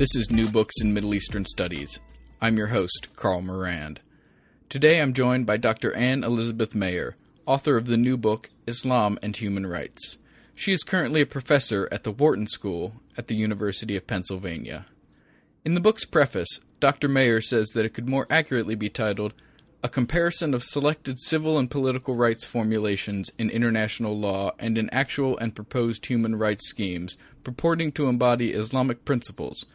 This is New Books in Middle Eastern Studies. I'm your host, Carl Morand. Today I'm joined by Dr. Ann Elizabeth Mayer, author of the new book Islam and Human Rights. She is currently a professor at the Wharton School at the University of Pennsylvania. In the book's preface, Dr. Mayer says that it could more accurately be titled A Comparison of Selected Civil and Political Rights Formulations in International Law and in Actual and Proposed Human Rights Schemes purporting to embody Islamic principles,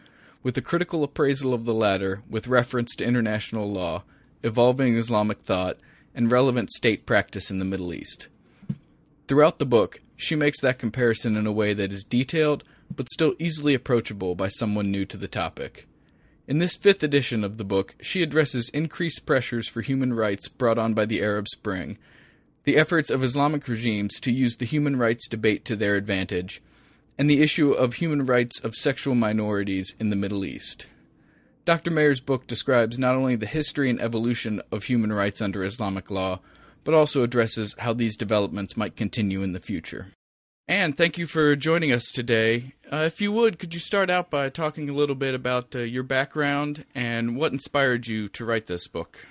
with a critical appraisal of the latter with reference to international law, evolving Islamic thought, and relevant state practice in the Middle East. Throughout the book, she makes that comparison in a way that is detailed but still easily approachable by someone new to the topic. In this fifth edition of the book, she addresses increased pressures for human rights brought on by the Arab Spring, the efforts of Islamic regimes to use the human rights debate to their advantage, and the issue of human rights of sexual minorities in the Middle East. Dr. Mayer's book describes not only the history and evolution of human rights under Islamic law, but also addresses how these developments might continue in the future. Ann, thank you for joining us today. Uh, if you would, could you start out by talking a little bit about uh, your background and what inspired you to write this book?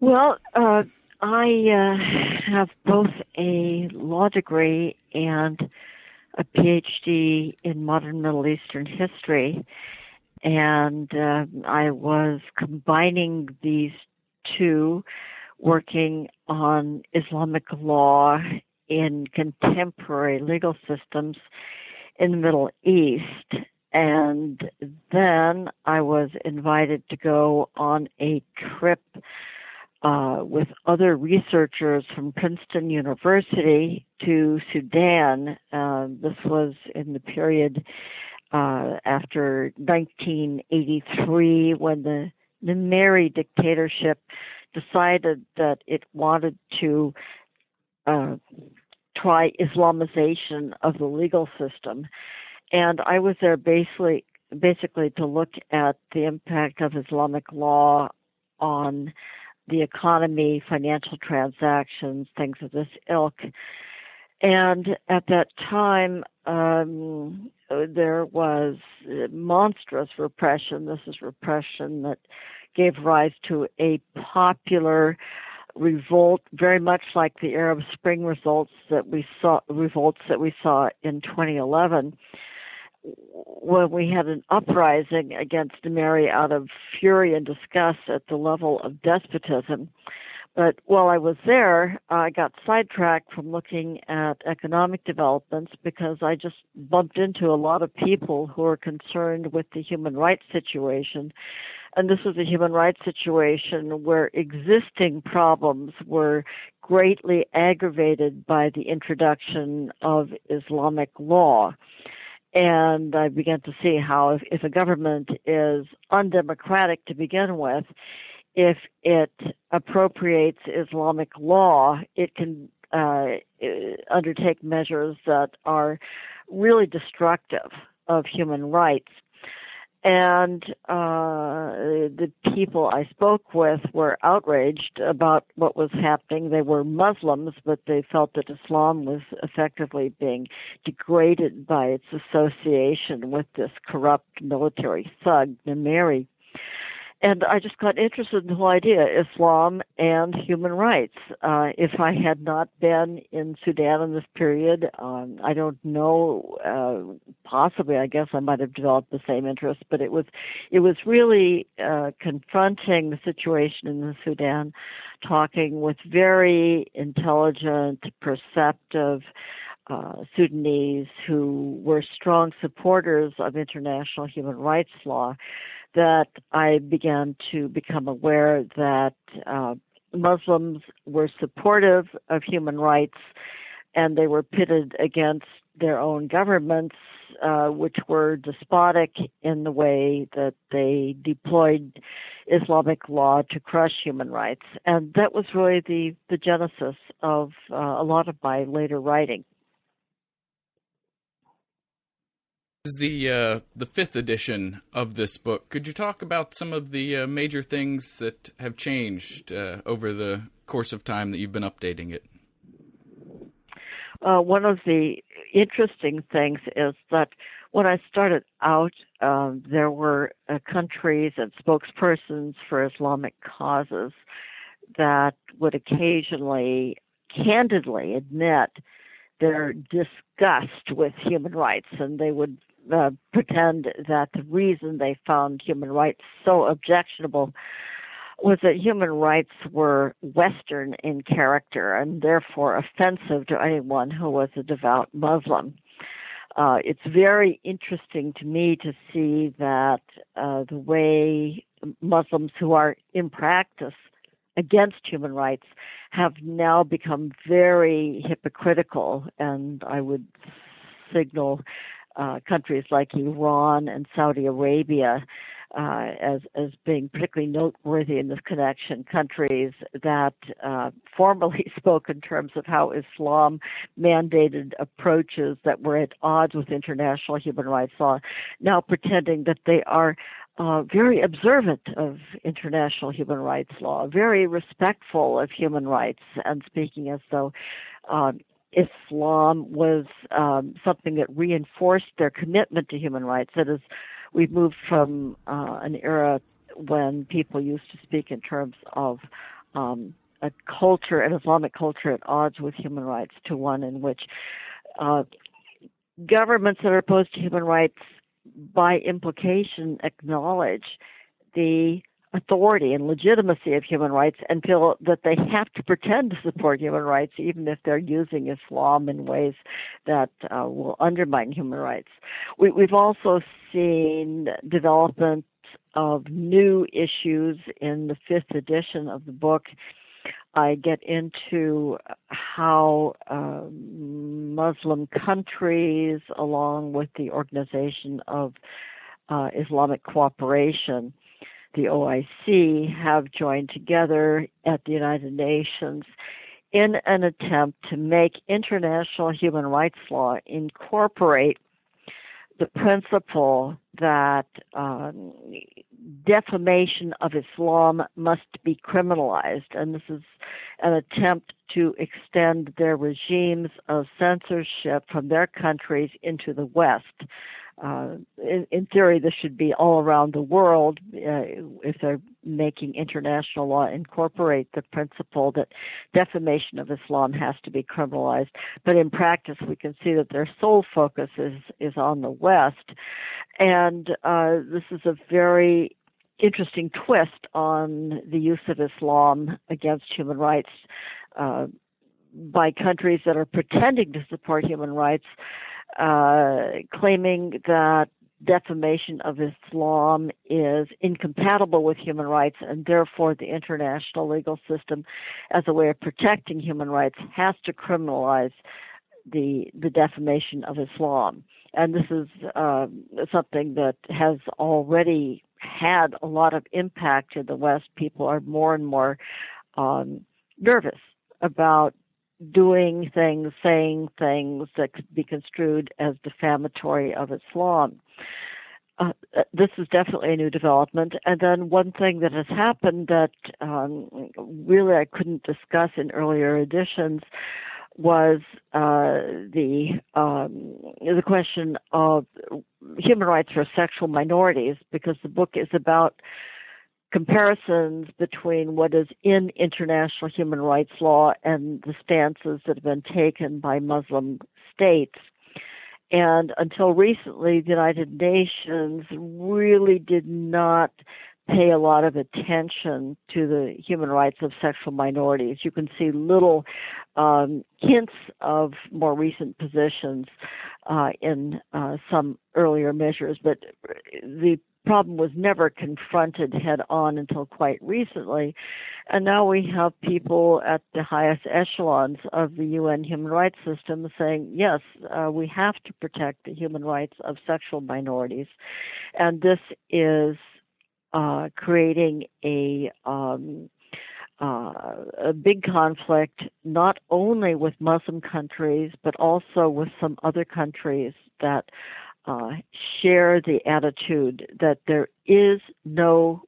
Well, uh, I uh, have both a law degree and a PhD in modern Middle Eastern history, and uh, I was combining these two, working on Islamic law in contemporary legal systems in the Middle East. And then I was invited to go on a trip uh, with other researchers from Princeton University to Sudan. Uh, this was in the period uh, after 1983 when the Numeri dictatorship decided that it wanted to uh, try Islamization of the legal system. And I was there basically basically to look at the impact of Islamic law on the economy, financial transactions, things of this ilk. And at that time, um, there was monstrous repression. This is repression that gave rise to a popular revolt, very much like the Arab Spring results that we saw, revolts that we saw in 2011, when we had an uprising against Numeri out of fury and disgust at the level of despotism. But while I was there, I got sidetracked from looking at economic developments because I just bumped into a lot of people who are concerned with the human rights situation and this was a human rights situation where existing problems were greatly aggravated by the introduction of Islamic law. And I began to see how if, if a government is undemocratic to begin with, if it appropriates Islamic law, it can uh, undertake measures that are really destructive of human rights and uh, the people I spoke with were outraged about what was happening. They were Muslims, but they felt that Islam was effectively being degraded by its association with this corrupt military thug, Numeri and I just got interested in the whole idea, Islam and human rights. Uh, if I had not been in Sudan in this period, um, I don't know. Uh, possibly, I guess I might have developed the same interest, but it was, it was really uh, confronting the situation in the Sudan, talking with very intelligent, perceptive. Uh, Sudanese who were strong supporters of international human rights law that I began to become aware that uh, Muslims were supportive of human rights and they were pitted against their own governments, uh, which were despotic in the way that they deployed Islamic law to crush human rights. And that was really the, the genesis of uh, a lot of my later writing. Is the uh, the fifth edition of this book. Could you talk about some of the uh, major things that have changed uh, over the course of time that you've been updating it? Uh, one of the interesting things is that when I started out, um, there were uh, countries and spokespersons for Islamic causes that would occasionally candidly admit their disgust with human rights, and they would uh, pretend that the reason they found human rights so objectionable was that human rights were Western in character and therefore offensive to anyone who was a devout Muslim. Uh, it's very interesting to me to see that uh, the way Muslims who are in practice against human rights have now become very hypocritical, and I would signal uh, countries like Iran and Saudi Arabia uh, as as being particularly noteworthy in this connection. Countries that uh, formally spoke in terms of how Islam mandated approaches that were at odds with international human rights law, now pretending that they are uh, very observant of international human rights law, very respectful of human rights, and speaking as though uh, Islam was um, something that reinforced their commitment to human rights. That is, we've moved from uh, an era when people used to speak in terms of um, a culture, an Islamic culture at odds with human rights, to one in which uh, governments that are opposed to human rights, by implication, acknowledge the authority and legitimacy of human rights and feel that they have to pretend to support human rights even if they're using Islam in ways that uh, will undermine human rights. We, we've also seen development of new issues in the fifth edition of the book. I get into how uh, Muslim countries, along with the Organization of uh, Islamic Cooperation, the OIC have joined together at the United Nations in an attempt to make international human rights law incorporate the principle that um, defamation of Islam must be criminalized, and this is an attempt to extend their regimes of censorship from their countries into the West uh, in, in, theory, this should be all around the world uh, if they're making international law incorporate the principle that defamation of Islam has to be criminalized. But in practice, we can see that their sole focus is is on the West, and uh, this is a very interesting twist on the use of Islam against human rights. Uh, by countries that are pretending to support human rights, uh, claiming that defamation of Islam is incompatible with human rights and therefore the international legal system as a way of protecting human rights has to criminalize the the defamation of Islam. And this is uh, something that has already had a lot of impact in the West. People are more and more um, nervous about doing things, saying things that could be construed as defamatory of Islam. Uh, uh, this is definitely a new development. And then one thing that has happened that um, really I couldn't discuss in earlier editions was uh, the um, the question of human rights for sexual minorities, because the book is about comparisons between what is in international human rights law and the stances that have been taken by Muslim states. And until recently, the United Nations really did not pay a lot of attention to the human rights of sexual minorities. You can see little um, hints of more recent positions uh, in uh, some earlier measures, but the problem was never confronted head on until quite recently. And now we have people at the highest echelons of the UN human rights system saying, yes, uh, we have to protect the human rights of sexual minorities. And this is uh, creating a um, uh, a big conflict not only with Muslim countries but also with some other countries that uh, share the attitude that there is no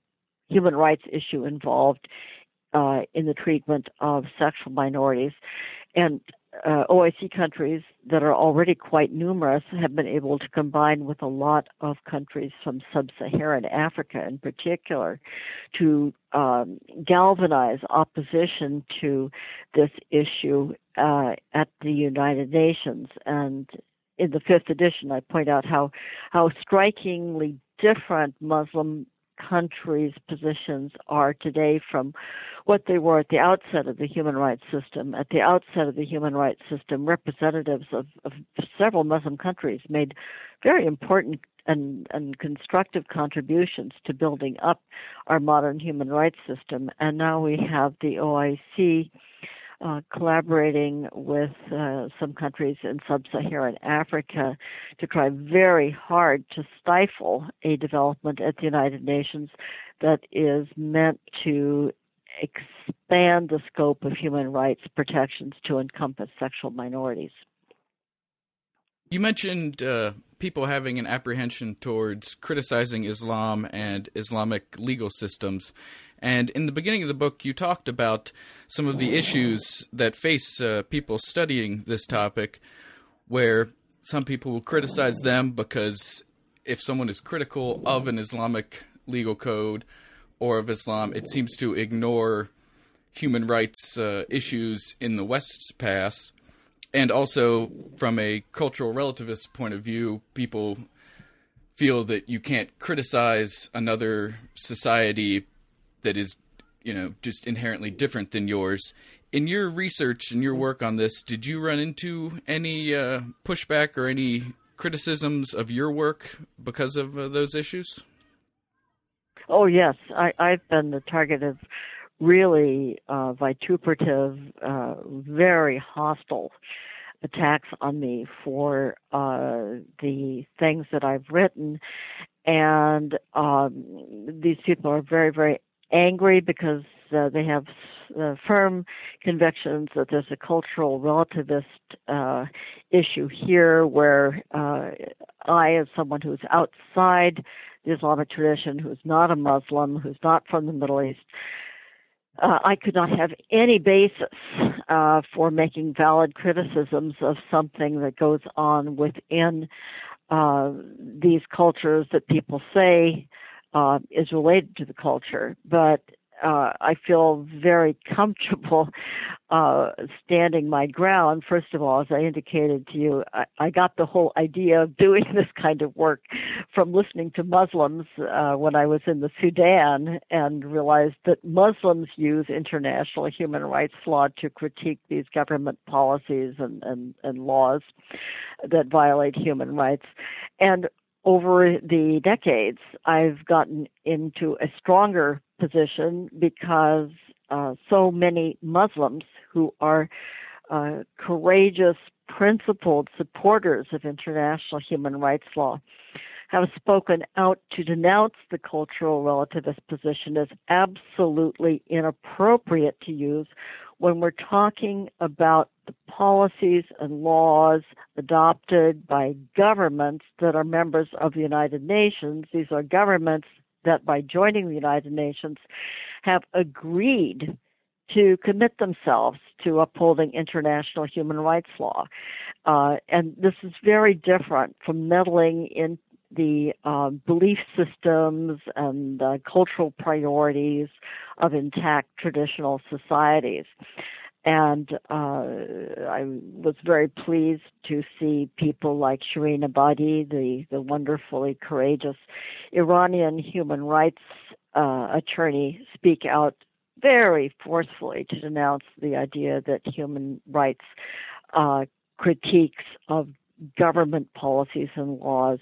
human rights issue involved uh, in the treatment of sexual minorities. And uh, OIC countries that are already quite numerous have been able to combine with a lot of countries from sub-Saharan Africa in particular to um, galvanize opposition to this issue uh, at the United Nations. And in the fifth edition, I point out how how strikingly different Muslim countries' positions are today from what they were at the outset of the human rights system. At the outset of the human rights system, representatives of, of several Muslim countries made very important and, and constructive contributions to building up our modern human rights system. And now we have the OIC uh, collaborating with uh, some countries in sub-Saharan Africa to try very hard to stifle a development at the United Nations that is meant to expand the scope of human rights protections to encompass sexual minorities. You mentioned uh, people having an apprehension towards criticizing Islam and Islamic legal systems. And in the beginning of the book, you talked about some of the issues that face uh, people studying this topic, where some people will criticize them because if someone is critical of an Islamic legal code or of Islam, it seems to ignore human rights uh, issues in the West's past. And also, from a cultural relativist point of view, people feel that you can't criticize another society that is, you know, just inherently different than yours. In your research and your work on this, did you run into any uh, pushback or any criticisms of your work because of uh, those issues? Oh yes, I, I've been the target of really uh, vituperative, uh, very hostile attacks on me for uh, the things that I've written, and um, these people are very, very angry because uh, they have uh, firm convictions that there's a cultural relativist uh, issue here where uh, I, as someone who's outside the Islamic tradition, who's not a Muslim, who's not from the Middle East, uh, I could not have any basis uh, for making valid criticisms of something that goes on within these cultures that people say uh, is related to the culture, but uh, I feel very comfortable uh, standing my ground. First of all, as I indicated to you, I, I, got the whole idea of doing this kind of work from listening to Muslims uh, when I was in the Sudan and realized that Muslims use international human rights law to critique these government policies and, and, and laws that violate human rights. And over the decades, I've gotten into a stronger position because uh, so many Muslims who are uh, courageous, principled supporters of international human rights law have spoken out to denounce the cultural relativist position as absolutely inappropriate to use when we're talking about the policies and laws adopted by governments that are members of the United Nations. These are governments that, by joining the United Nations, have agreed to commit themselves to upholding international human rights law. Uh, and this is very different from meddling in the uh, belief systems and cultural priorities of intact traditional societies. And uh, I was very pleased to see people like Shirin Ebadi, the, the wonderfully courageous Iranian human rights uh, attorney, speak out very forcefully to denounce the idea that human rights uh, critiques of government policies and laws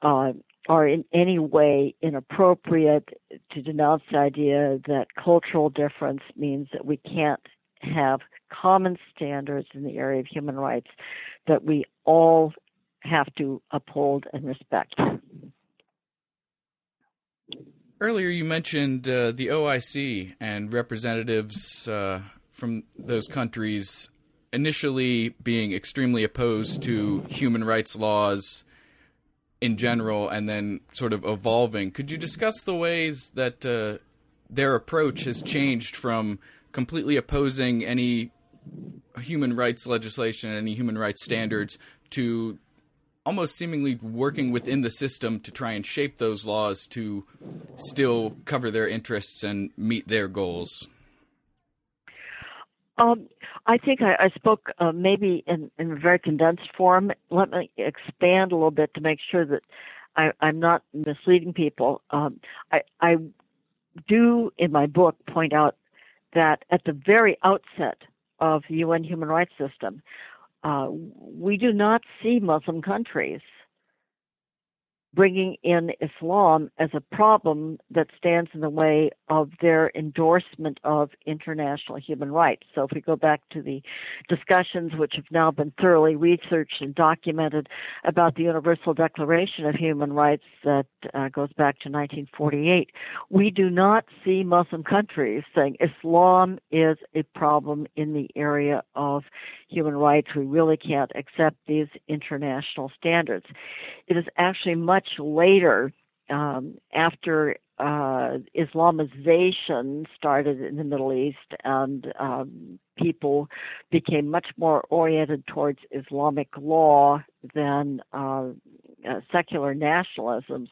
uh, are in any way inappropriate. To denounce the idea that cultural difference means that we can't have common standards in the area of human rights that we all have to uphold and respect. Earlier, you mentioned uh, the OIC and representatives uh, from those countries initially being extremely opposed to human rights laws in general and then sort of evolving. Could you discuss the ways that uh, their approach has changed from completely opposing any human rights legislation any human rights standards to almost seemingly working within the system to try and shape those laws to still cover their interests and meet their goals? Um, I think I, I spoke uh, maybe in, in a very condensed form. Let me expand a little bit to make sure that I, am not misleading people. Um, I, I do in my book point out that at the very outset of the UN human rights system, uh, we do not see Muslim countries bringing in Islam as a problem that stands in the way of their endorsement of international human rights. So if we go back to the discussions which have now been thoroughly researched and documented about the Universal Declaration of Human Rights that uh, goes back to 1948, we do not see Muslim countries saying Islam is a problem in the area of human rights. We really can't accept these international standards. It is actually much later, um, after uh, Islamization started in the Middle East and um, people became much more oriented towards Islamic law than uh, uh, secular nationalisms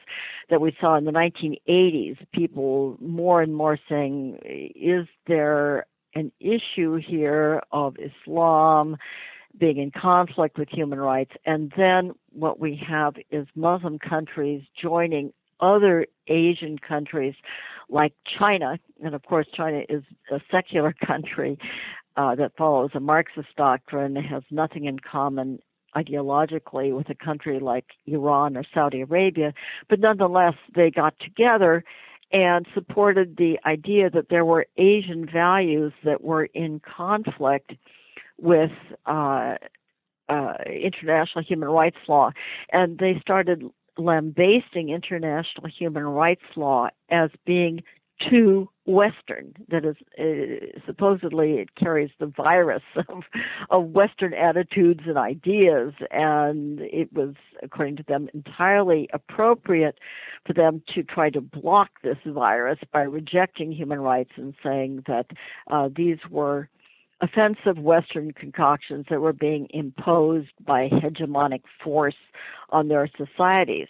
that we saw in the 1980s. People more and more saying, is there an issue here of Islam being in conflict with human rights. And then what we have is Muslim countries joining other Asian countries like China, and of course, China is a secular country uh, that follows a Marxist doctrine, has nothing in common ideologically with a country like Iran or Saudi Arabia, but nonetheless, they got together and supported the idea that there were Asian values that were in conflict with uh, uh, international human rights law. And they started lambasting international human rights law as being too Western. That is, uh, supposedly it carries the virus of, of Western attitudes and ideas, and it was, according to them, entirely appropriate for them to try to block this virus by rejecting human rights and saying that uh, these were offensive Western concoctions that were being imposed by hegemonic force on their societies.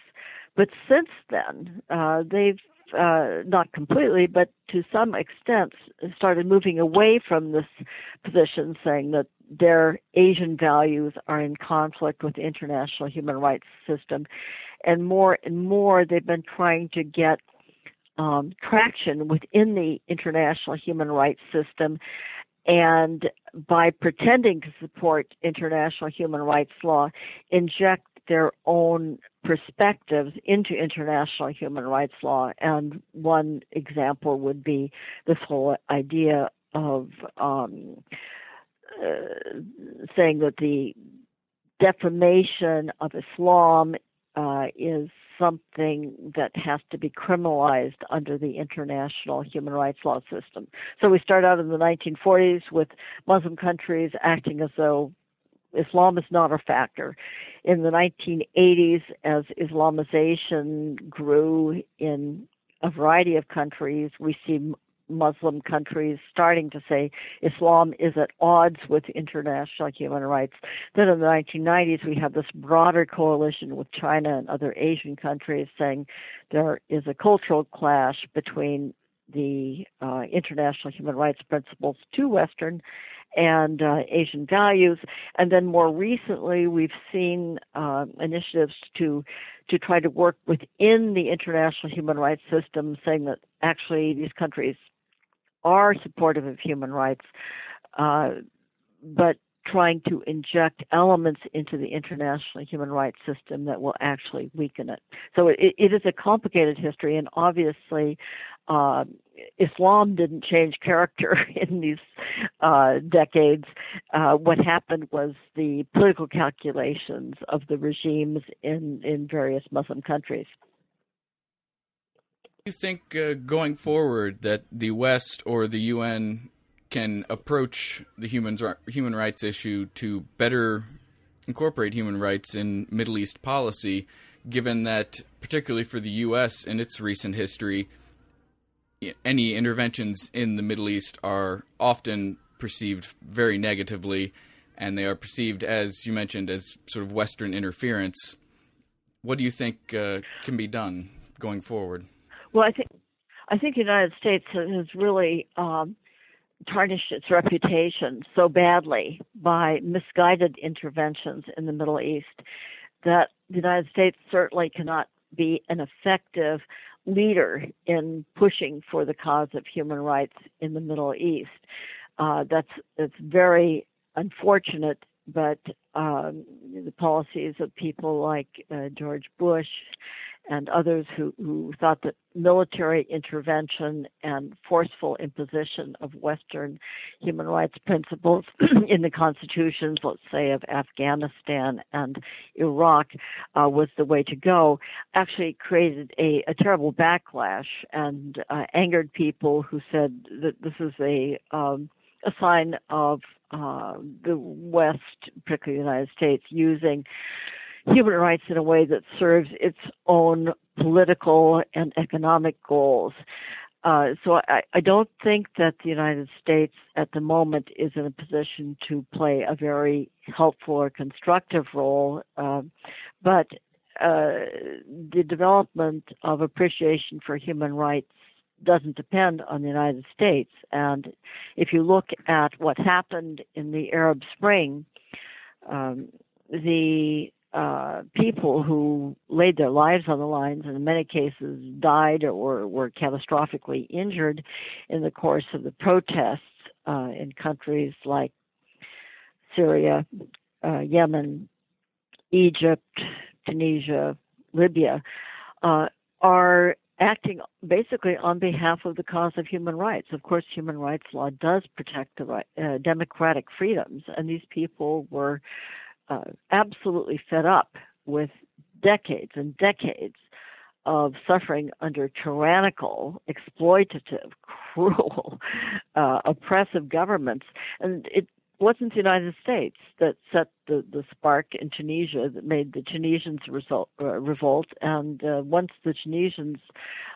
But since then, uh, they've uh, not completely, but to some extent, started moving away from this position, saying that their Asian values are in conflict with the international human rights system, and more and more they've been trying to get um, traction within the international human rights system. And by pretending to support international human rights law, inject their own perspectives into international human rights law. And one example would be this whole idea of um, uh, saying that the defamation of Islam uh, is something that has to be criminalized under the international human rights law system. So we start out in the 1940s with Muslim countries acting as though Islam is not a factor. In the 1980s, as Islamization grew in a variety of countries, we see Muslim countries starting to say Islam is at odds with international human rights. Then in the 1990s, we have this broader coalition with China and other Asian countries saying there is a cultural clash between the uh, international human rights principles to Western and uh, Asian values. And then more recently, we've seen uh, initiatives to to try to work within the international human rights system, saying that actually these countries are supportive of human rights, uh, but trying to inject elements into the international human rights system that will actually weaken it. So it, it is a complicated history, and obviously, uh, Islam didn't change character in these uh, decades. Uh, what happened was the political calculations of the regimes in, in various Muslim countries. You think uh, going forward that the West or the UN can approach the human human rights issue to better incorporate human rights in Middle East policy, given that particularly for the U.S. in its recent history, any interventions in the Middle East are often perceived very negatively, and they are perceived, as you mentioned, as sort of Western interference. What do you think uh, can be done going forward? Well, I think I think the United States has really um, tarnished its reputation so badly by misguided interventions in the Middle East that the United States certainly cannot be an effective leader in pushing for the cause of human rights in the Middle East. Uh, that's it's very unfortunate, but um, the policies of people like uh, George Bush and others who, who thought that military intervention and forceful imposition of Western human rights principles in the constitutions, let's say, of Afghanistan and Iraq uh, was the way to go, actually created a, a terrible backlash and uh, angered people who said that this is a um, a sign of uh, the West, particularly the United States, using human rights in a way that serves its own political and economic goals. Uh, so I, I, don't think that the United States at the moment is in a position to play a very helpful or constructive role, uh, but uh, the development of appreciation for human rights doesn't depend on the United States. And if you look at what happened in the Arab Spring, um, the uh, people who laid their lives on the lines and in many cases died or were catastrophically injured in the course of the protests uh, in countries like Syria, uh, Yemen, Egypt, Tunisia, Libya, uh, are acting basically on behalf of the cause of human rights. Of course, human rights law does protect the right, uh, democratic freedoms, and these people were uh, absolutely fed up with decades and decades of suffering under tyrannical, exploitative, cruel, uh, oppressive governments. And it wasn't the United States that set the, the spark in Tunisia that made the Tunisians result, uh, revolt. And uh, once the Tunisians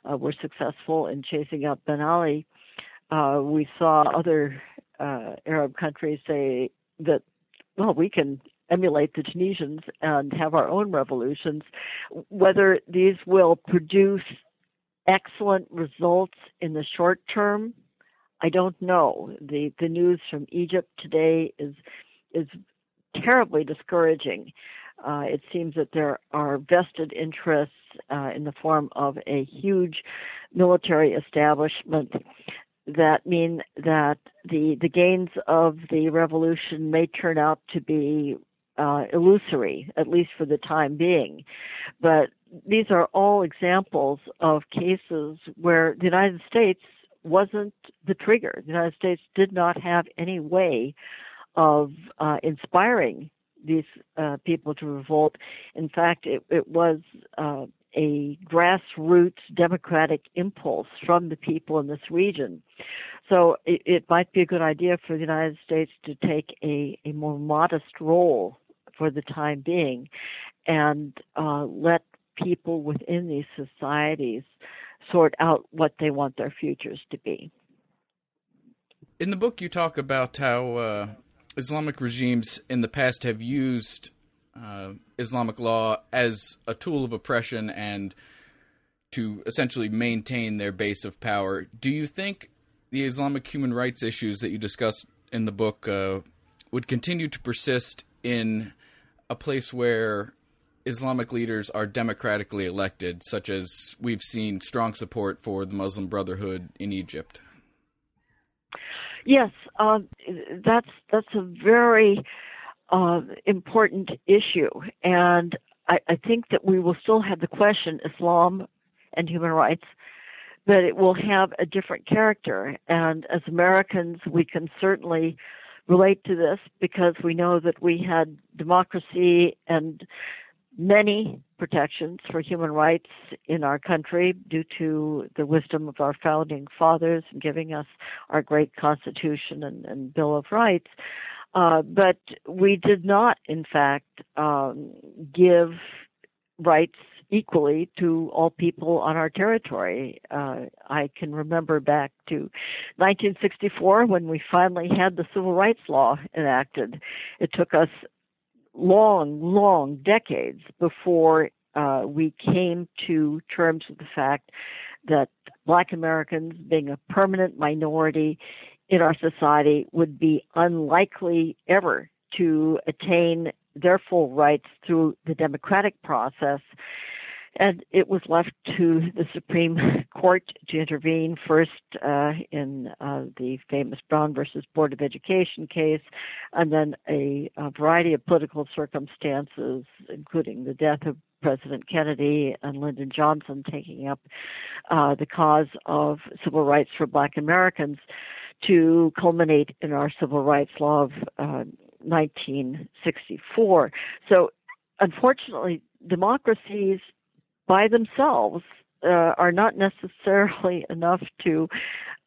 uh, were successful in chasing out Ben Ali, uh, we saw other uh, Arab countries say that, well, we can emulate the Tunisians and have our own revolutions. Whether these will produce excellent results in the short term, I don't know. The the news from Egypt today is is terribly discouraging. Uh, it seems that there are vested interests uh, in the form of a huge military establishment that mean that the the gains of the revolution may turn out to be uh, illusory, at least for the time being. But these are all examples of cases where the United States wasn't the trigger. The United States did not have any way of uh, inspiring these uh, people to revolt. In fact, it, it was uh, a grassroots democratic impulse from the people in this region. So it, it, might be a good idea for the United States to take a, a more modest role for the time being and uh, let people within these societies sort out what they want their futures to be. In the book, you talk about how uh, Islamic regimes in the past have used uh, Islamic law as a tool of oppression and to essentially maintain their base of power. Do you think the Islamic human rights issues that you discuss in the book uh, would continue to persist in a place where Islamic leaders are democratically elected, such as we've seen strong support for the Muslim Brotherhood in Egypt? Yes, uh, that's that's a very uh, important issue, and I, I think that we will still have the question Islam and human rights, but it will have a different character. And as Americans, we can certainly relate to this because we know that we had democracy and many protections for human rights in our country due to the wisdom of our founding fathers and giving us our great Constitution and, and Bill of Rights. Uh, but we did not, in fact, um, give rights equally to all people on our territory. Uh, I can remember back to 1964 when we finally had the Civil Rights Law enacted. It took us long, long decades before uh, we came to terms with the fact that black Americans, being a permanent minority in our society, would be unlikely ever to attain their full rights through the democratic process. And it was left to the Supreme Court to intervene first uh, in uh, the famous Brown versus Board of Education case, and then a, a variety of political circumstances, including the death of President Kennedy and Lyndon Johnson taking up uh, the cause of civil rights for black Americans to culminate in our civil rights law of uh, 1964. So, unfortunately, democracies by themselves uh, are not necessarily enough to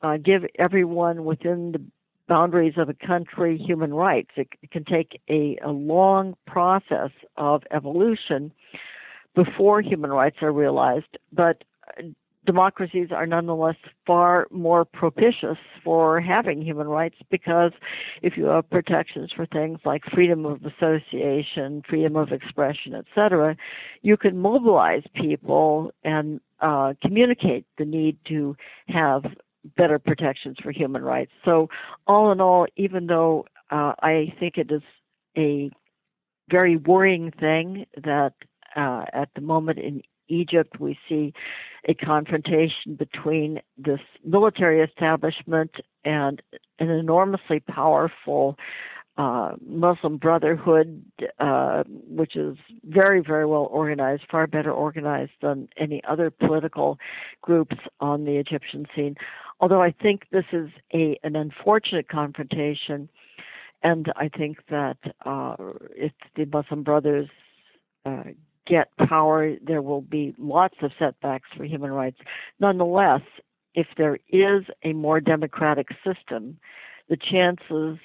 uh, give everyone within the boundaries of a country human rights. It, it can take a, a long process of evolution before human rights are realized, but democracies are nonetheless far more propitious for having human rights because if you have protections for things like freedom of association, freedom of expression, etc., you can mobilize people and uh, communicate the need to have better protections for human rights. So, all in all, even though uh, I think it is a very worrying thing that uh, at the moment in Egypt, we see a confrontation between this military establishment and an enormously powerful uh, Muslim Brotherhood, uh, which is very, very well organized, far better organized than any other political groups on the Egyptian scene. Although I think this is a an unfortunate confrontation, and I think that uh, if the Muslim Brothers uh, get power, there will be lots of setbacks for human rights. Nonetheless, if there is a more democratic system, the chances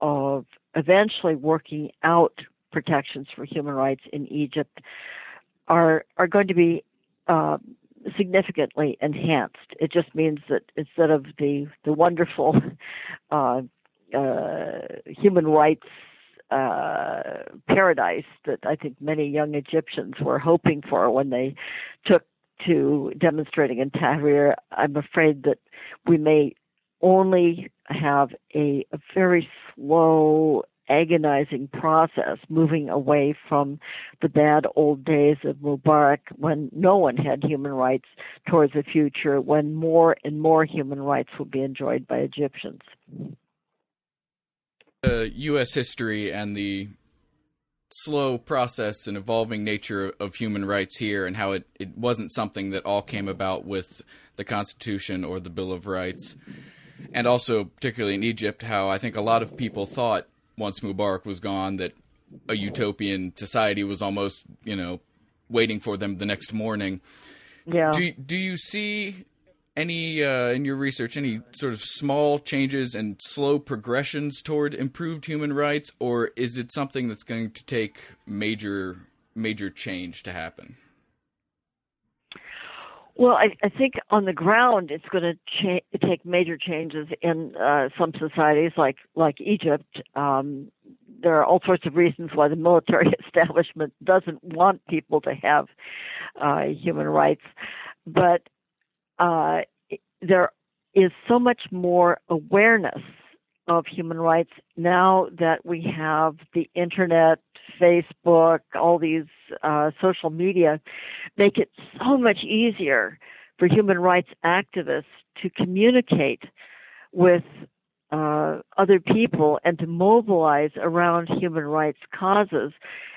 of eventually working out protections for human rights in Egypt are are going to be uh, significantly enhanced. It just means that instead of the the wonderful uh, uh, human rights uh, paradise that I think many young Egyptians were hoping for when they took to demonstrating in Tahrir. I'm afraid that we may only have a, a very slow agonizing process moving away from the bad old days of Mubarak when no one had human rights towards a future when more and more human rights will be enjoyed by Egyptians the U.S. history and the slow process and evolving nature of human rights here, and how it, it wasn't something that all came about with the Constitution or the Bill of Rights. And also, particularly in Egypt, how I think a lot of people thought once Mubarak was gone that a utopian society was almost, you know, waiting for them the next morning. Yeah. Do do you see any uh, in your research any sort of small changes and slow progressions toward improved human rights, or is it something that's going to take major major change to happen? Well, I, I think on the ground it's going to cha- take major changes in uh, some societies, like like Egypt. Um, there are all sorts of reasons why the military establishment doesn't want people to have uh, human rights, but uh, there is so much more awareness of human rights now that we have the internet, Facebook, all these uh, social media, make it so much easier for human rights activists to communicate with uh, other people and to mobilize around human rights causes.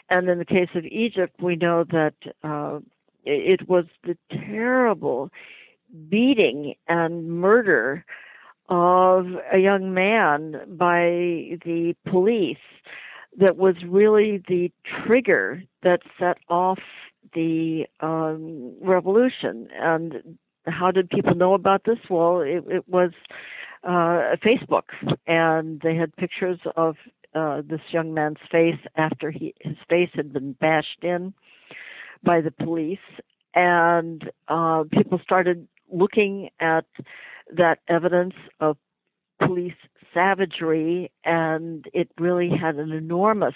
And in the case of Egypt, we know that uh, it was the terrible beating and murder of a young man by the police that was really the trigger that set off the um, revolution. And how did people know about this? Well, it, it was uh, Facebook, and they had pictures of uh, this young man's face after he his face had been bashed in by the police, and uh, people started looking at that evidence of police savagery, and it really had an enormous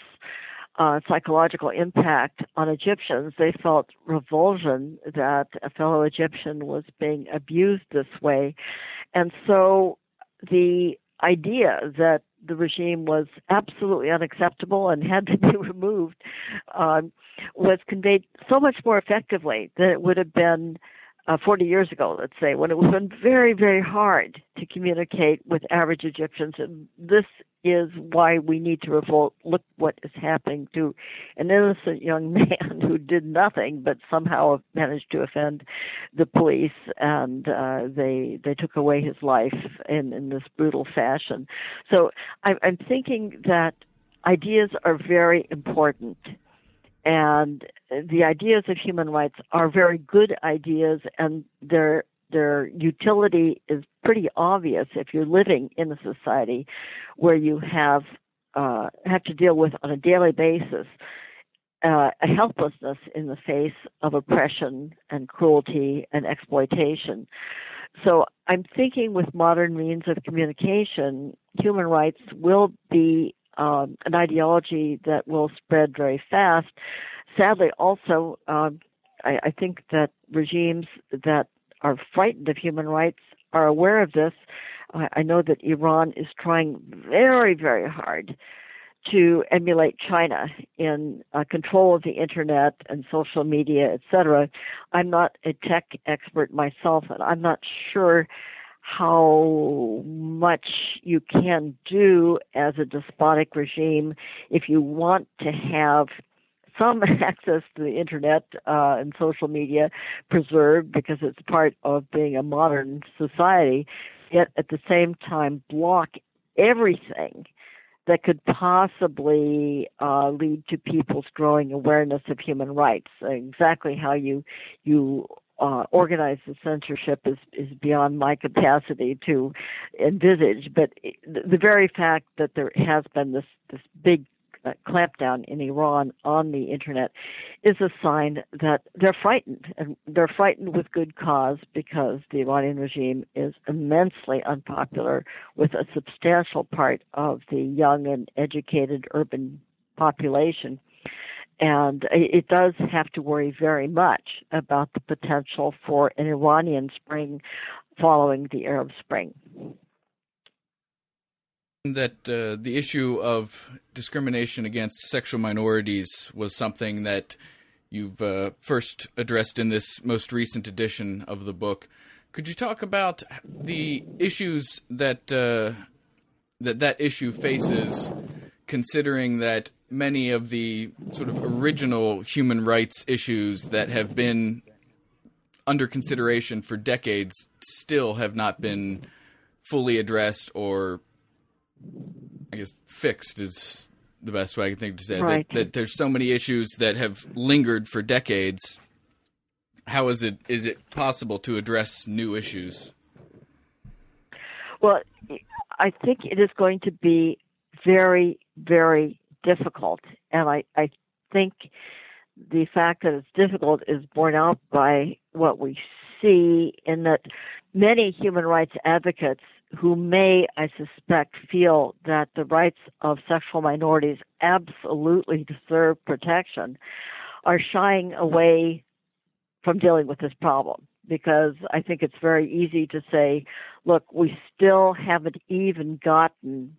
uh, psychological impact on Egyptians. They felt revulsion that a fellow Egyptian was being abused this way. And so the idea that the regime was absolutely unacceptable and had to be removed um, was conveyed so much more effectively than it would have been uh, 40 years ago, let's say, when it was very, very hard to communicate with average Egyptians. And this is why we need to revolt. Look what is happening to an innocent young man who did nothing but somehow managed to offend the police, and uh, they they took away his life in in this brutal fashion. So I, I'm thinking that ideas are very important and the ideas of human rights are very good ideas and their their utility is pretty obvious if you're living in a society where you have uh, have to deal with on a daily basis uh, a helplessness in the face of oppression and cruelty and exploitation. So I'm thinking with modern means of communication, human rights will be um, an ideology that will spread very fast. Sadly, also, um, I, I think that regimes that are frightened of human rights are aware of this. I, I know that Iran is trying very, very hard to emulate China in uh, control of the internet and social media, etc. I'm not a tech expert myself, and I'm not sure how much you can do as a despotic regime if you want to have some access to the internet uh, and social media preserved because it's part of being a modern society, yet at the same time block everything that could possibly uh, lead to people's growing awareness of human rights. Exactly how you you uh, organize the censorship is, is beyond my capacity to envisage. But the, very fact that there has been this, this big uh, clampdown in Iran on the internet is a sign that they're frightened, and they're frightened with good cause because the Iranian regime is immensely unpopular with a substantial part of the young and educated urban population and it does have to worry very much about the potential for an Iranian spring following the Arab Spring. That uh, the issue of discrimination against sexual minorities was something that you've uh, first addressed in this most recent edition of the book. Could you talk about the issues that uh, that that issue faces, considering that many of the sort of original human rights issues that have been under consideration for decades still have not been fully addressed or I guess fixed is the best way I can think to say right. that, that there's so many issues that have lingered for decades. How is it is it possible to address new issues? Well, I think it is going to be very, very difficult. And I, I think the fact that it's difficult is borne out by what we see in that many human rights advocates who may, I suspect, feel that the rights of sexual minorities absolutely deserve protection are shying away from dealing with this problem because I think it's very easy to say, look, we still haven't even gotten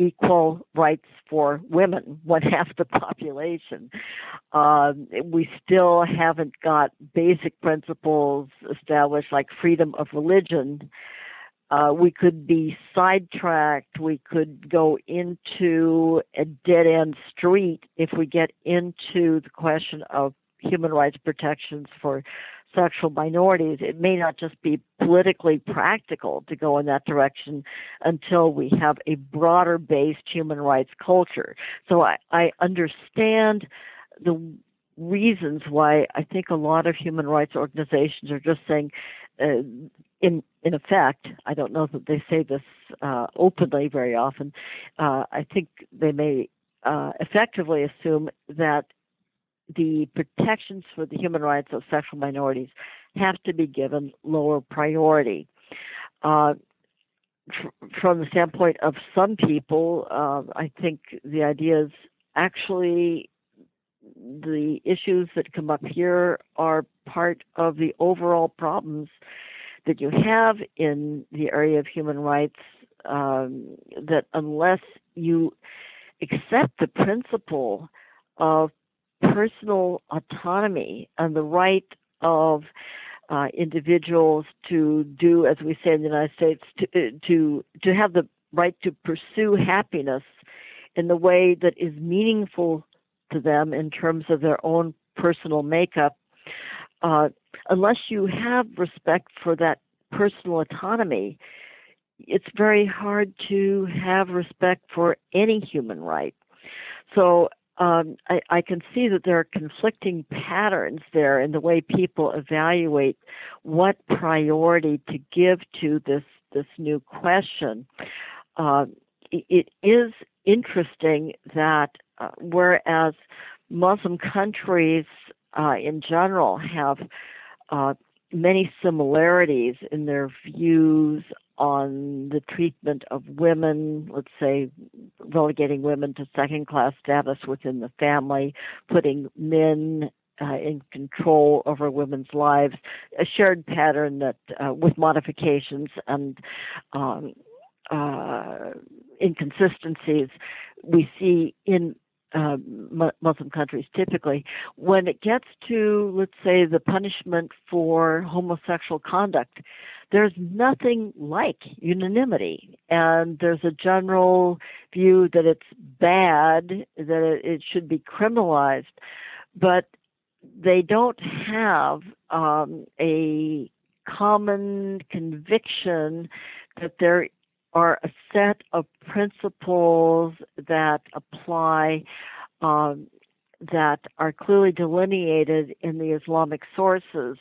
equal rights for women, one half the population. Um, we still haven't got basic principles established like freedom of religion. Uh, we could be sidetracked. We could go into a dead end street if we get into the question of human rights protections for sexual minorities, it may not just be politically practical to go in that direction until we have a broader based human rights culture. So I, I understand the reasons why I think a lot of human rights organizations are just saying, uh, in in effect, I don't know that they say this uh, openly very often. Uh, I think they may uh, effectively assume that the protections for the human rights of sexual minorities have to be given lower priority. Uh, from the standpoint of some people, uh, I think the idea is actually the issues that come up here are part of the overall problems that you have in the area of human rights. Um, that unless you accept the principle of personal autonomy and the right of uh, individuals to do, as we say in the United States, to, uh, to to have the right to pursue happiness in the way that is meaningful to them in terms of their own personal makeup. Uh, unless you have respect for that personal autonomy, it's very hard to have respect for any human right. So um, I, I, can see that there are conflicting patterns there in the way people evaluate what priority to give to this this new question. Uh, it is interesting that uh, whereas Muslim countries uh, in general have uh, many similarities in their views on the treatment of women, let's say relegating women to second class status within the family, putting men uh, in control over women's lives, a shared pattern that, uh, with modifications and um, uh, inconsistencies, we see in uh, Muslim countries typically. When it gets to, let's say, the punishment for homosexual conduct, there's nothing like unanimity. And there's a general view that it's bad, that it should be criminalized. But they don't have um, a common conviction that there are a set of principles that apply um, that are clearly delineated in the Islamic sources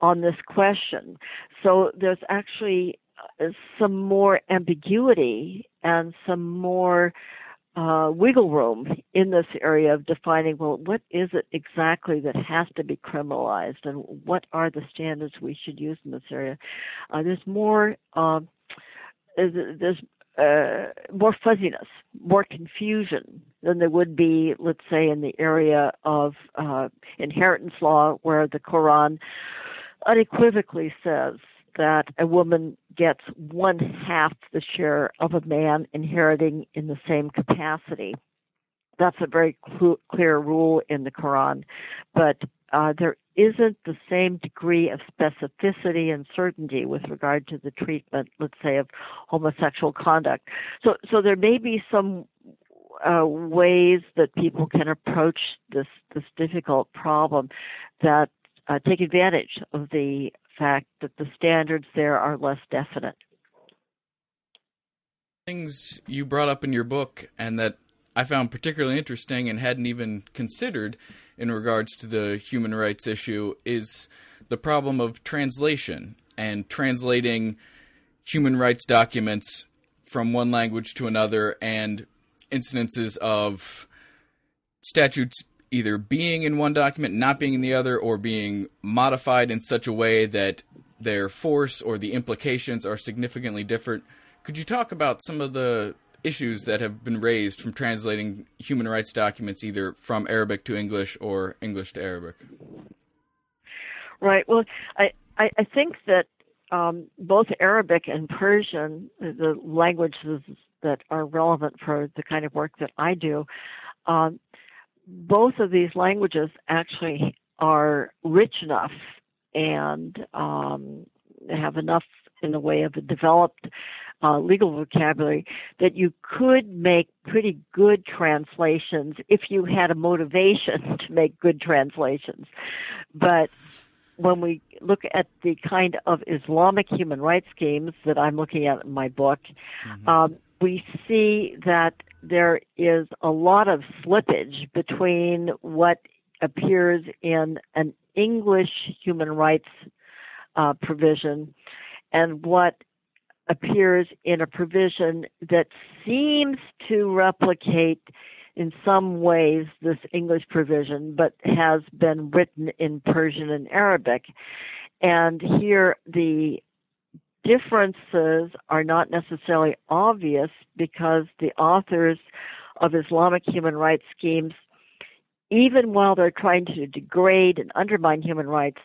on this question. So there's actually uh, some more ambiguity and some more uh, wiggle room in this area of defining well what is it exactly that has to be criminalized and what are the standards we should use in this area. Uh, there's more. Uh, there's uh, more fuzziness, more confusion than there would be, let's say, in the area of uh, inheritance law, where the Quran unequivocally says that a woman gets one half the share of a man inheriting in the same capacity. That's a very cl- clear rule in the Quran, but uh, there isn't the same degree of specificity and certainty with regard to the treatment, let's say, of homosexual conduct. So, so there may be some uh, ways that people can approach this this difficult problem that uh, take advantage of the fact that the standards there are less definite. Things you brought up in your book and that I found particularly interesting and hadn't even considered in regards to the human rights issue is the problem of translation and translating human rights documents from one language to another and incidences of statutes either being in one document, not being in the other, or being modified in such a way that their force or the implications are significantly different. Could you talk about some of the issues that have been raised from translating human rights documents either from Arabic to English or English to Arabic? Right. Well, I, I, I think that um, both Arabic and Persian, the languages that are relevant for the kind of work that I do, um, both of these languages actually are rich enough and um, have enough in the way of a developed uh, legal vocabulary that you could make pretty good translations if you had a motivation to make good translations. But when we look at the kind of Islamic human rights schemes that I'm looking at in my book, mm-hmm. um, we see that there is a lot of slippage between what appears in an English human rights uh, provision and what appears in a provision that seems to replicate in some ways this English provision, but has been written in Persian and Arabic. And here the differences are not necessarily obvious because the authors of Islamic human rights schemes even while they're trying to degrade and undermine human rights,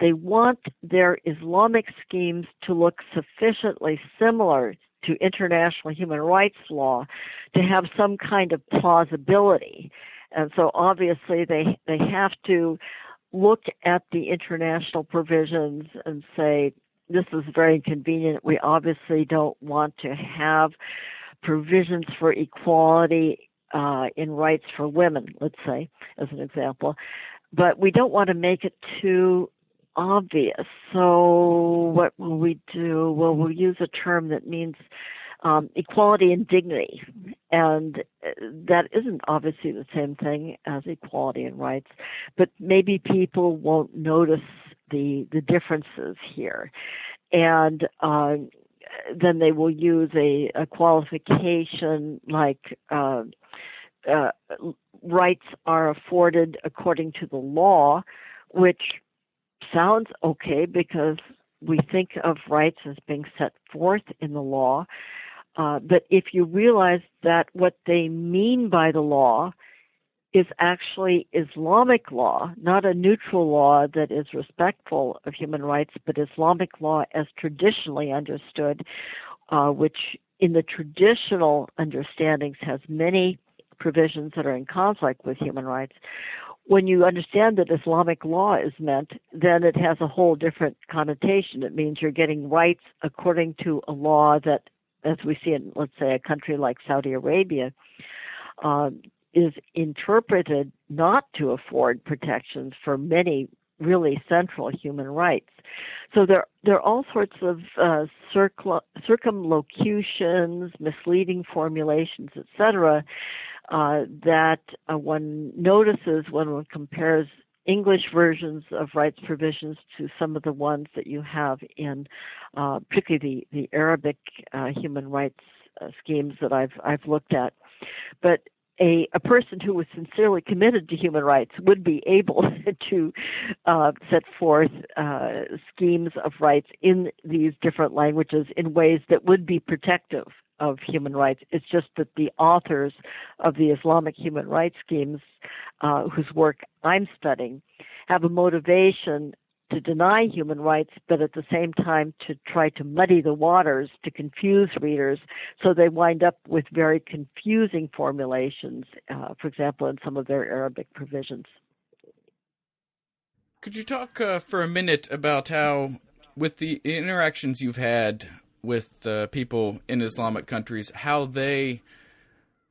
they want their Islamic schemes to look sufficiently similar to international human rights law to have some kind of plausibility. And so obviously they, they have to look at the international provisions and say, this is very inconvenient. We obviously don't want to have provisions for equality uh, in rights for women, let's say, as an example. But we don't want to make it too obvious. So what will we do? Well, we'll use a term that means um, equality and dignity, and uh, that isn't obviously the same thing as equality and rights. But maybe people won't notice the the differences here, and uh, then they will use a, a qualification like uh, uh, rights are afforded according to the law, which sounds okay because we think of rights as being set forth in the law. Uh, but if you realize that what they mean by the law is actually Islamic law, not a neutral law that is respectful of human rights, but Islamic law as traditionally understood, uh, which in the traditional understandings has many provisions that are in conflict with human rights. When you understand that Islamic law is meant, then it has a whole different connotation. It means you're getting rights according to a law that, as we see in, let's say, a country like Saudi Arabia, uh, is interpreted not to afford protections for many really central human rights. So there, there are all sorts of uh, circumlocutions, misleading formulations, etc., uh, that uh, one notices when one compares English versions of rights provisions to some of the ones that you have in, uh, particularly the, the Arabic uh, human rights uh, schemes that I've I've looked at. But a, a person who was sincerely committed to human rights would be able to uh, set forth uh, schemes of rights in these different languages in ways that would be protective of human rights. It's just that the authors of the Islamic human rights schemes, uh, whose work I'm studying, have a motivation to deny human rights, but at the same time to try to muddy the waters to confuse readers. So they wind up with very confusing formulations, uh, for example, in some of their Arabic provisions. Could you talk uh, for a minute about how, with the interactions you've had with uh, people in Islamic countries, how they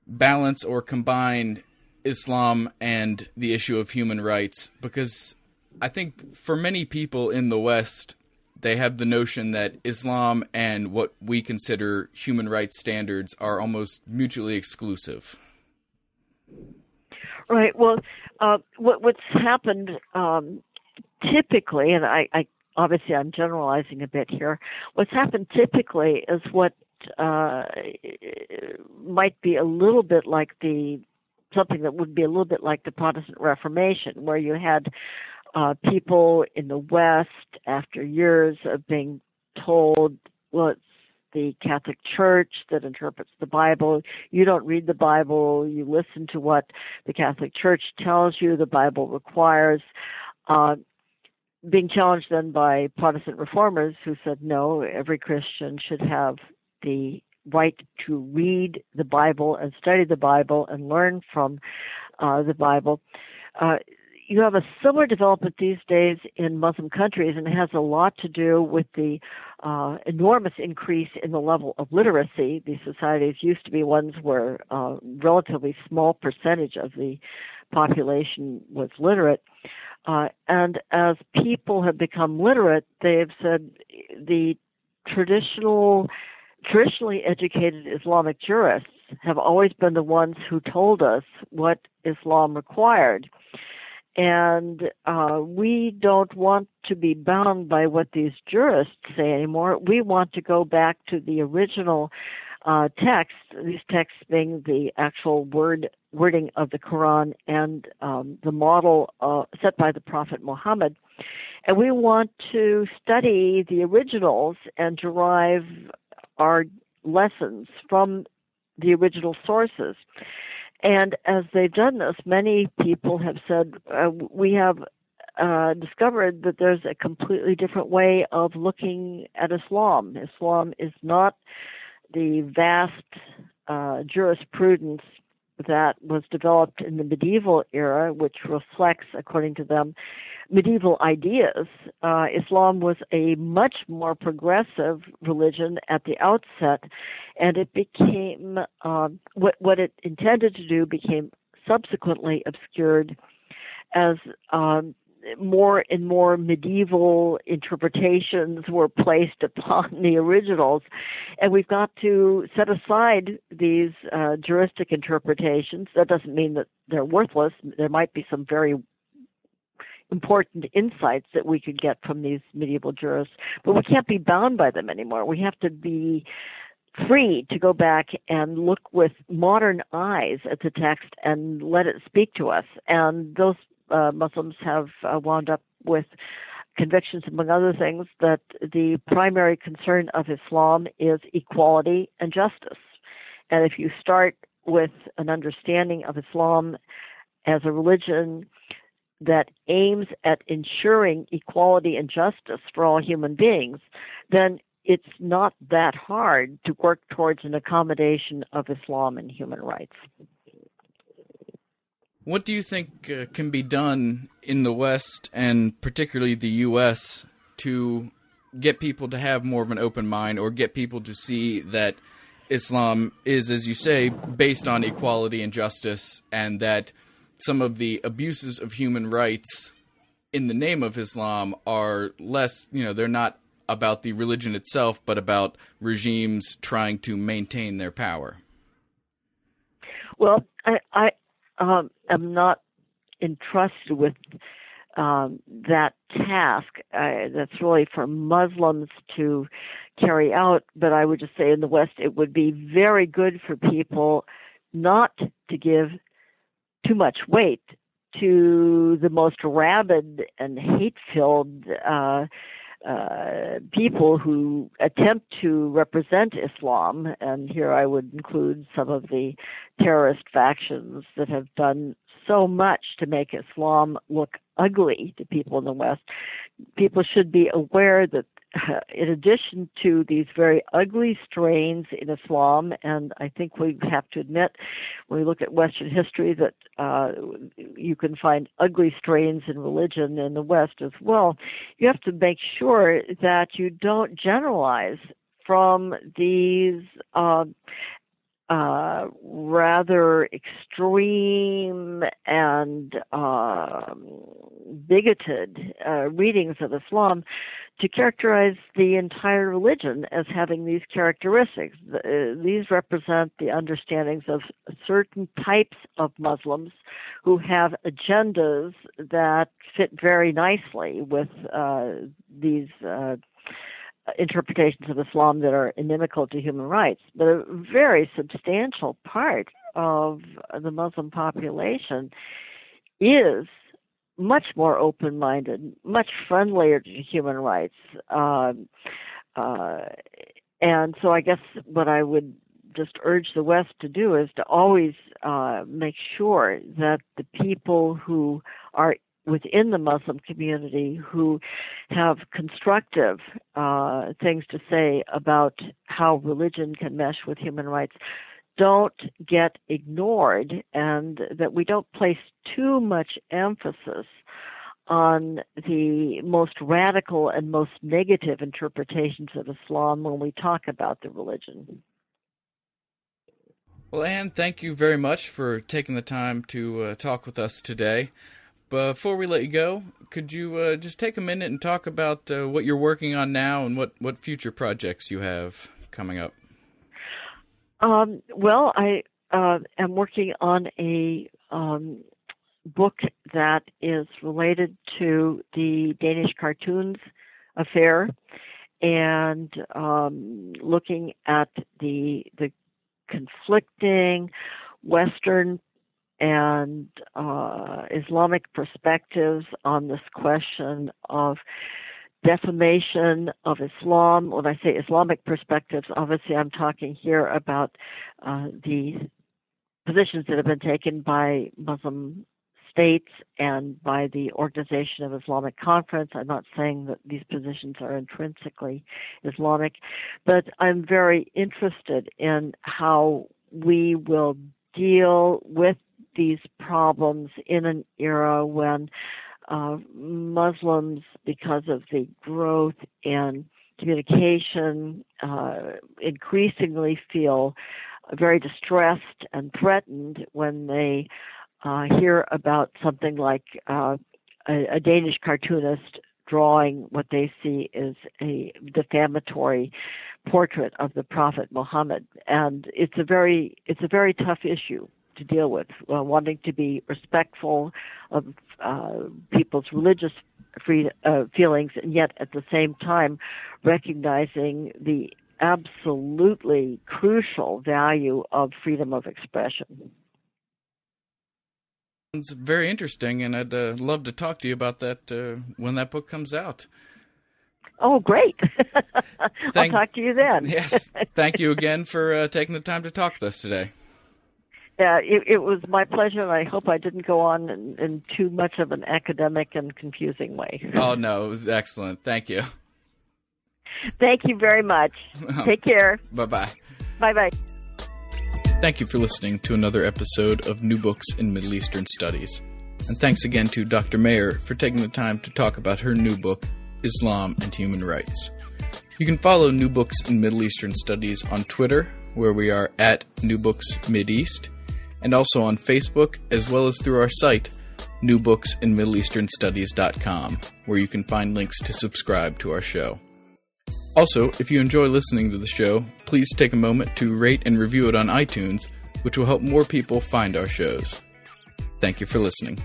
balance or combine Islam and the issue of human rights? Because I think for many people in the West, they have the notion that Islam and what we consider human rights standards are almost mutually exclusive. Right. Well, uh, what, what's happened um, typically, and I, I, obviously I'm generalizing a bit here. What's happened typically is what uh, might be a little bit like the something that would be a little bit like the Protestant Reformation, where you had uh, people in the West, after years of being told, well, it's the Catholic Church that interprets the Bible. You don't read the Bible. You listen to what the Catholic Church tells you the Bible requires. Uh, being challenged then by Protestant reformers who said, no, every Christian should have the right to read the Bible and study the Bible and learn from uh, the Bible. Uh, you have a similar development these days in Muslim countries, and it has a lot to do with the uh, enormous increase in the level of literacy. These societies used to be ones where a uh, relatively small percentage of the population was literate. Uh, and as people have become literate, they have said the traditional, traditionally educated Islamic jurists have always been the ones who told us what Islam required. And uh, we don't want to be bound by what these jurists say anymore. We want to go back to the original uh, texts, these texts being the actual word wording of the Quran and um, the model uh, set by the Prophet Muhammad. And we want to study the originals and derive our lessons from the original sources. And as they've done this, many people have said, uh, we have uh, discovered that there's a completely different way of looking at Islam. Islam is not the vast uh, jurisprudence that was developed in the medieval era, which reflects, according to them, medieval ideas. Uh, Islam was a much more progressive religion at the outset, and it became uh, what what it intended to do became subsequently obscured as um, more and more medieval interpretations were placed upon the originals, and we've got to set aside these uh, juristic interpretations. That doesn't mean that they're worthless. There might be some very important insights that we could get from these medieval jurists, but we can't be bound by them anymore. We have to be free to go back and look with modern eyes at the text and let it speak to us. And those uh, Muslims have uh, wound up with convictions, among other things, that the primary concern of Islam is equality and justice. And if you start with an understanding of Islam as a religion that aims at ensuring equality and justice for all human beings, then it's not that hard to work towards an accommodation of Islam and human rights. What do you think uh, can be done in the West and particularly the U.S. to get people to have more of an open mind or get people to see that Islam is, as you say, based on equality and justice and that some of the abuses of human rights in the name of Islam are less, you know, they're not about the religion itself, but about regimes trying to maintain their power? Well, I, I, um, am not entrusted with um, that task. That's really for Muslims to carry out. But I would just say in the West, it would be very good for people not to give too much weight to the most rabid and hate-filled uh, uh, people who attempt to represent Islam, and here I would include some of the terrorist factions that have done so much to make Islam look ugly to people in the West. People should be aware that in addition to these very ugly strains in Islam, and I think we have to admit when we look at Western history that uh, you can find ugly strains in religion in the West as well, you have to make sure that you don't generalize from these uh, uh, rather extreme and uh, bigoted uh, readings of Islam to characterize the entire religion as having these characteristics. Uh, these represent the understandings of certain types of Muslims who have agendas that fit very nicely with uh, these interpretations of Islam that are inimical to human rights. But a very substantial part of the Muslim population is much more open minded, much friendlier to human rights. Um, uh, and so I guess what I would just urge the West to do is to always uh, make sure that the people who are within the Muslim community who have constructive uh, things to say about how religion can mesh with human rights don't get ignored and that we don't place too much emphasis on the most radical and most negative interpretations of Islam when we talk about the religion. Well, Ann, thank you very much for taking the time to uh, talk with us today. Before we let you go, could you uh, just take a minute and talk about uh, what you're working on now and what, what future projects you have coming up? Um, well, I uh, am working on a um, book that is related to the Danish cartoons affair and um, looking at the the conflicting Western and uh, Islamic perspectives on this question of defamation of Islam. When I say Islamic perspectives, obviously I'm talking here about uh, the positions that have been taken by Muslim states and by the Organization of Islamic Conference. I'm not saying that these positions are intrinsically Islamic, but I'm very interested in how we will deal with these problems in an era when uh, Muslims, because of the growth in communication, uh, increasingly feel very distressed and threatened when they uh, hear about something like uh, a, a Danish cartoonist drawing what they see is a defamatory portrait of the Prophet Muhammad, and it's a very it's a very tough issue to deal with. Uh, wanting to be respectful of uh, people's religious free uh, feelings, and yet at the same time recognizing the absolutely crucial value of freedom of expression. It's very interesting, and I'd uh, love to talk to you about that uh, when that book comes out. Oh, great! Thank, I'll talk to you then. yes, thank you again for uh, taking the time to talk to us today. Yeah, it, it, was my pleasure, and I hope I didn't go on in, in too much of an academic and confusing way. oh no, it was excellent. Thank you. Thank you very much. Take care. Bye bye. Bye bye. Thank you for listening to another episode of New Books in Middle Eastern Studies. And thanks again to Dr. Mayer for taking the time to talk about her new book, Islam and Human Rights. You can follow New Books in Middle Eastern Studies on Twitter, where we are at New Books Mideast, and also on Facebook, as well as through our site, newbooksinmiddleeasternstudies.com, where you can find links to subscribe to our show. Also, if you enjoy listening to the show, please take a moment to rate and review it on iTunes, which will help more people find our shows. Thank you for listening.